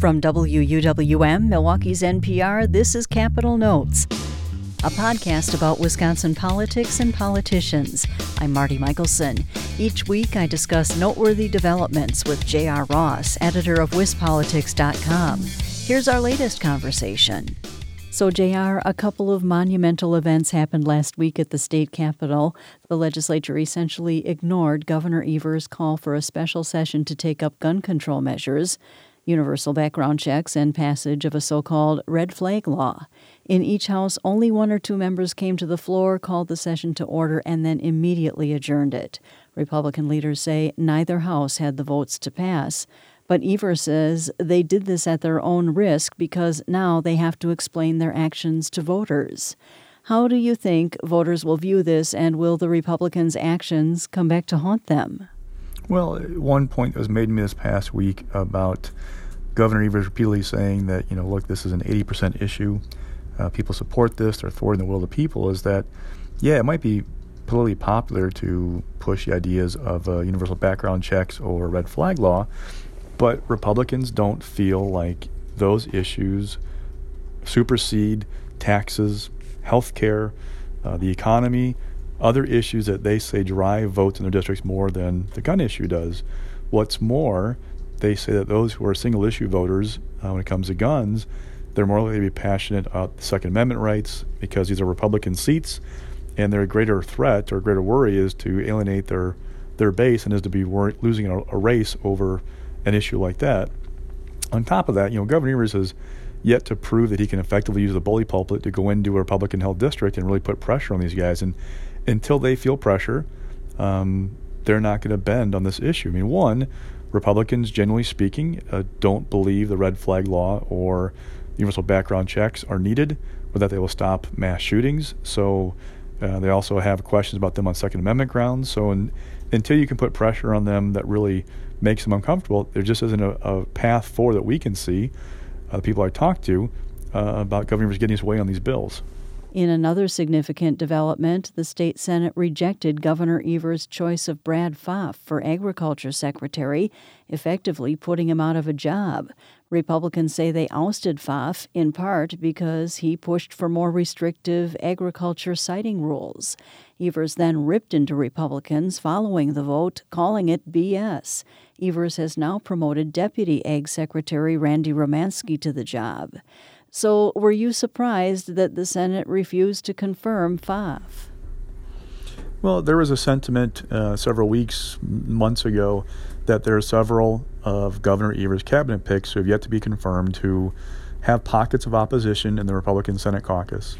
From WUWM, Milwaukee's NPR, this is Capitol Notes, a podcast about Wisconsin politics and politicians. I'm Marti Mikkelson. Each week, I discuss noteworthy developments with J.R. Ross, editor of WisPolitics.com. Here's our latest conversation. So, JR, a couple of monumental events happened last week at the state capitol. The legislature essentially ignored Governor Evers' call for a special session to take up gun control measures, universal background checks, and passage of a so called red flag law. In each house, only one or two members came to the floor, called the session to order, and then immediately adjourned it. Republican leaders say neither house had the votes to pass. But Evers says they did this at their own risk because now they have to explain their actions to voters. How do you think voters will view this, and will the Republicans' actions come back to haunt them? Well, one point that was made to me this past week about Governor Evers repeatedly saying that, you know, look, this is an 80% issue. Uh, people support this, they're thwarting the will of the people, is that, yeah, it might be politically popular to push the ideas of uh, universal background checks or red flag law, but Republicans don't feel like those issues supersede taxes, health care, uh, the economy, other issues that they say drive votes in their districts more than the gun issue does. What's more, they say that those who are single issue voters, uh, when it comes to guns, they're more likely to be passionate about the Second Amendment rights because these are Republican seats, and their greater threat or greater worry is to alienate their their base and is to be wor- losing a, a race over an issue like that. On top of that, you know, Governor Evers has yet to prove that he can effectively use the bully pulpit to go into a Republican held district and really put pressure on these guys. And until they feel pressure, um, they're not going to bend on this issue. I mean, one, Republicans, generally speaking, uh, don't believe the red flag law or universal background checks are needed, or that they will stop mass shootings. So uh, they also have questions about them on Second Amendment grounds. So in, until you can put pressure on them that really makes them uncomfortable. There just isn't a, a path forward that we can see, uh, the people I talked to, uh, about governors getting his way on these bills. In another significant development, the state Senate rejected Governor Evers' choice of Brad Pfaff for Agriculture Secretary, effectively putting him out of a job. Republicans say they ousted Pfaff in part because he pushed for more restrictive agriculture siting rules. Evers then ripped into Republicans following the vote, calling it BS. Evers has now promoted Deputy Ag Secretary Randy Romanski to the job. So, were you surprised that the Senate refused to confirm Pfaff? Well, there was a sentiment uh, several weeks, months ago, that there are several of Governor Evers' cabinet picks who have yet to be confirmed who have pockets of opposition in the Republican Senate caucus.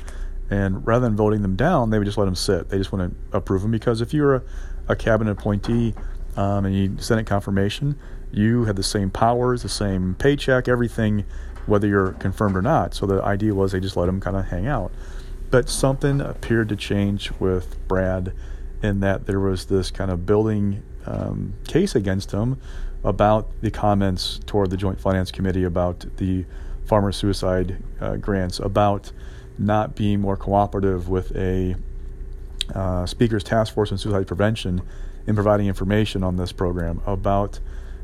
And rather than voting them down, they would just let them sit. They just want to approve them because if you're a, a cabinet appointee um, and you Senate confirmation, you have the same powers, the same paycheck, everything whether you're confirmed or not. So the idea was they just let him kind of hang out. But something appeared to change with Brad in that there was this kind of building um, case against him about the comments toward the Joint Finance Committee about the farmer suicide uh, grants, about not being more cooperative with a uh, Speaker's Task Force on Suicide Prevention in providing information on this program, about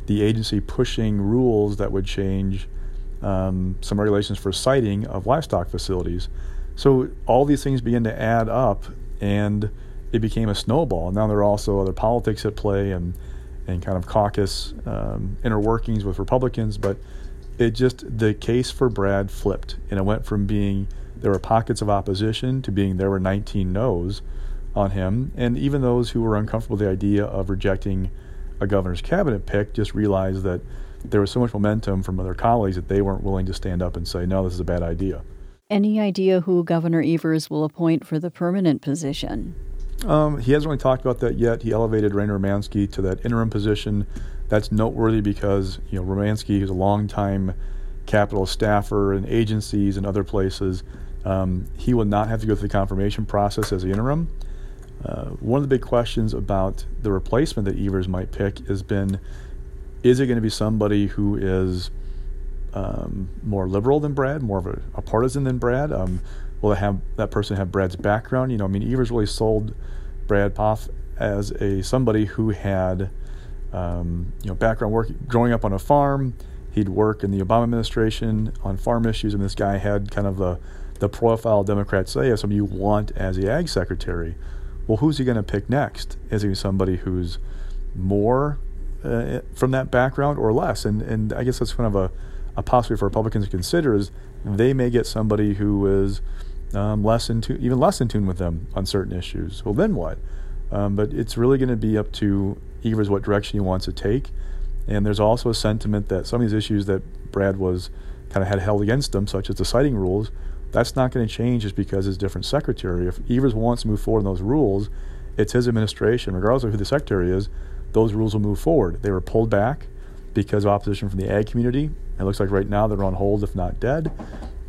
the agency pushing rules that would change um, some regulations for siting of livestock facilities. So all these things begin to add up, and it became a snowball. Now there are also other politics at play and and kind of caucus um, inner workings with Republicans, but it just the case for Brad flipped, and it went from being there were pockets of opposition to being there were 19 no's on him, and even those who were uncomfortable with the idea of rejecting a governor's cabinet pick just realized that there was so much momentum from other colleagues that they weren't willing to stand up and say, no, this is a bad idea. Any idea who Governor Evers will appoint for the permanent position? Um, he hasn't really talked about that yet. He elevated Randy Romanski to that interim position. That's noteworthy because you know Romanski, who's a longtime Capitol staffer in agencies and other places, um, he will not have to go through the confirmation process as the interim. Uh, one of the big questions about the replacement that Evers might pick has been is it going to be somebody who is um, more liberal than Brad, more of a, a partisan than Brad? Um, will have that person have Brad's background? You know, I mean, Evers really sold Brad Pfaff as a somebody who had um, you know background work growing up on a farm. He'd work in the Obama administration on farm issues, and this guy had kind of the, the profile Democrats say of somebody you want as the ag secretary. Well, who's he going to pick next? Is he somebody who's more uh, from that background or less? And and I guess that's kind of a, a possibility for Republicans to consider is they may get somebody who is um, less in tune, even less in tune with them on certain issues. Well, then what? Um, but it's really going to be up to Evers what direction he wants to take. And there's also a sentiment that some of these issues that Brad was kind of had held against him, such as the siting rules, that's not going to change just because it's different secretary. If Evers wants to move forward on those rules, it's his administration, regardless of who the secretary is, those rules will move forward. They were pulled back because of opposition from the ag community. It looks like right now they're on hold, if not dead.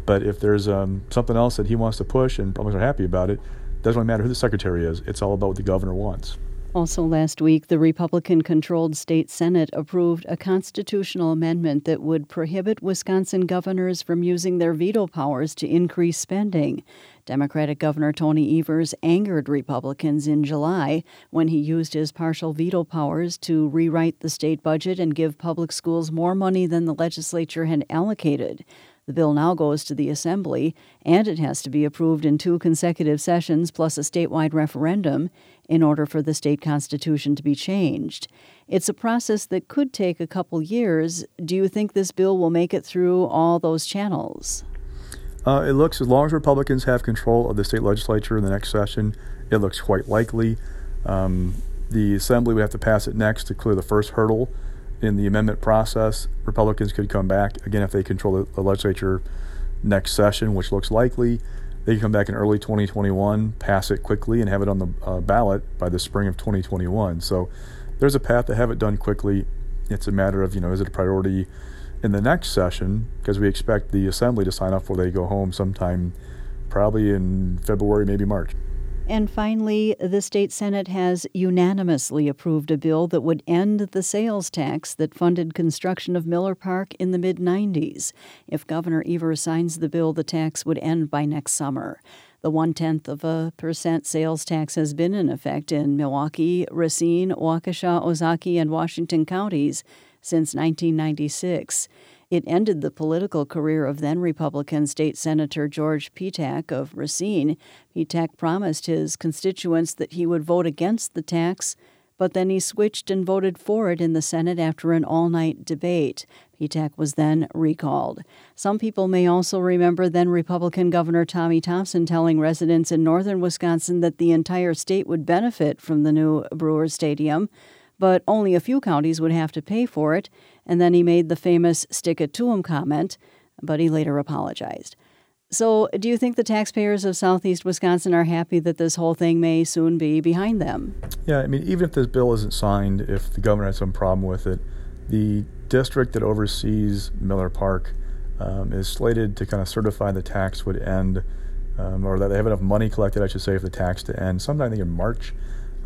But if there's um, something else that he wants to push and Republicans are happy about it, doesn't really matter who the secretary is. It's all about what the governor wants. Also, last week, the Republican controlled state Senate approved a constitutional amendment that would prohibit Wisconsin governors from using their veto powers to increase spending. Democratic Governor Tony Evers angered Republicans in July when he used his partial veto powers to rewrite the state budget and give public schools more money than the legislature had allocated. The bill now goes to the Assembly, and it has to be approved in two consecutive sessions plus a statewide referendum in order for the state constitution to be changed. It's a process that could take a couple years. Do you think this bill will make it through all those channels? Uh, it looks, as long as Republicans have control of the state legislature in the next session, it looks quite likely. Um, the Assembly would have to pass it next to clear the first hurdle in the amendment process. Republicans could come back, again, if they control the, legislature next session, which looks likely. They can come back in early 2021, pass it quickly, and have it on the uh, ballot by the spring of 2021. So there's a path to have it done quickly. It's a matter of, you know, is it a priority in the next session? Because we expect the assembly to sign off before they go home sometime probably in February, maybe March. And finally, the state Senate has unanimously approved a bill that would end the sales tax that funded construction of Miller Park in the mid 90s. If Governor Evers signs the bill, the tax would end by next summer. The one tenth of a percent sales tax has been in effect in Milwaukee, Racine, Waukesha, Ozaukee, and Washington counties since 1996. It ended the political career of then Republican State Senator George Petak of Racine. Petak promised his constituents that he would vote against the tax, but then he switched and voted for it in the Senate after an all night debate. Petak was then recalled. Some people may also remember then Republican Governor Tommy Thompson telling residents in northern Wisconsin that the entire state would benefit from the new Brewers Stadium but only a few counties would have to pay for it. And then he made the famous stick it to him comment, but he later apologized. So, do you think the taxpayers of southeast Wisconsin are happy that this whole thing may soon be behind them? Yeah, I mean, even if this bill isn't signed, if the governor has some problem with it, the district that oversees Miller Park um, is slated to kind of certify the tax would end, um, or that they have enough money collected, I should say, for the tax to end sometime I think in March.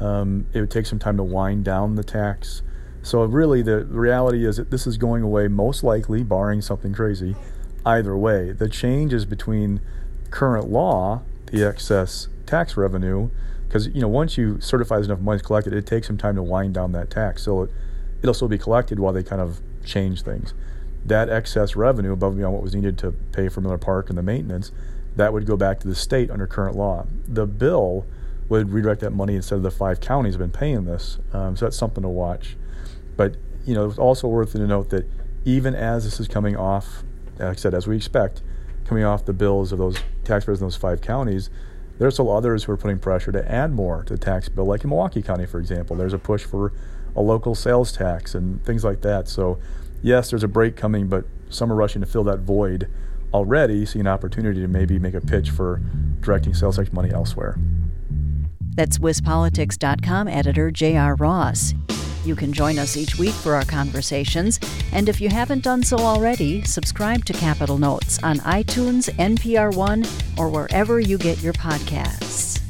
Um, it would take some time to wind down the tax. So really, the reality is that this is going away most likely, barring something crazy. Either way, the change is between current law, the excess tax revenue, because you know once you certify enough money is collected, it takes some time to wind down that tax. So it, it'll still be collected while they kind of change things. That excess revenue above and beyond what was needed to pay for Miller Park and the maintenance, that would go back to the state under current law. The bill would redirect that money instead of the five counties have been paying this. Um, so that's something to watch. But you know, it's also worth to note that even as this is coming off, like I said, as we expect, coming off the bills of those taxpayers in those five counties, there's still others who are putting pressure to add more to the tax bill, like in Milwaukee County, for example. There's a push for a local sales tax and things like that. So, yes, there's a break coming, but some are rushing to fill that void already, see an opportunity to maybe make a pitch for directing sales tax money elsewhere. That's WisPolitics.com editor J.R. Ross. You can join us each week for our conversations, and if you haven't done so already, subscribe to Capitol Notes on iTunes, NPR One, or wherever you get your podcasts.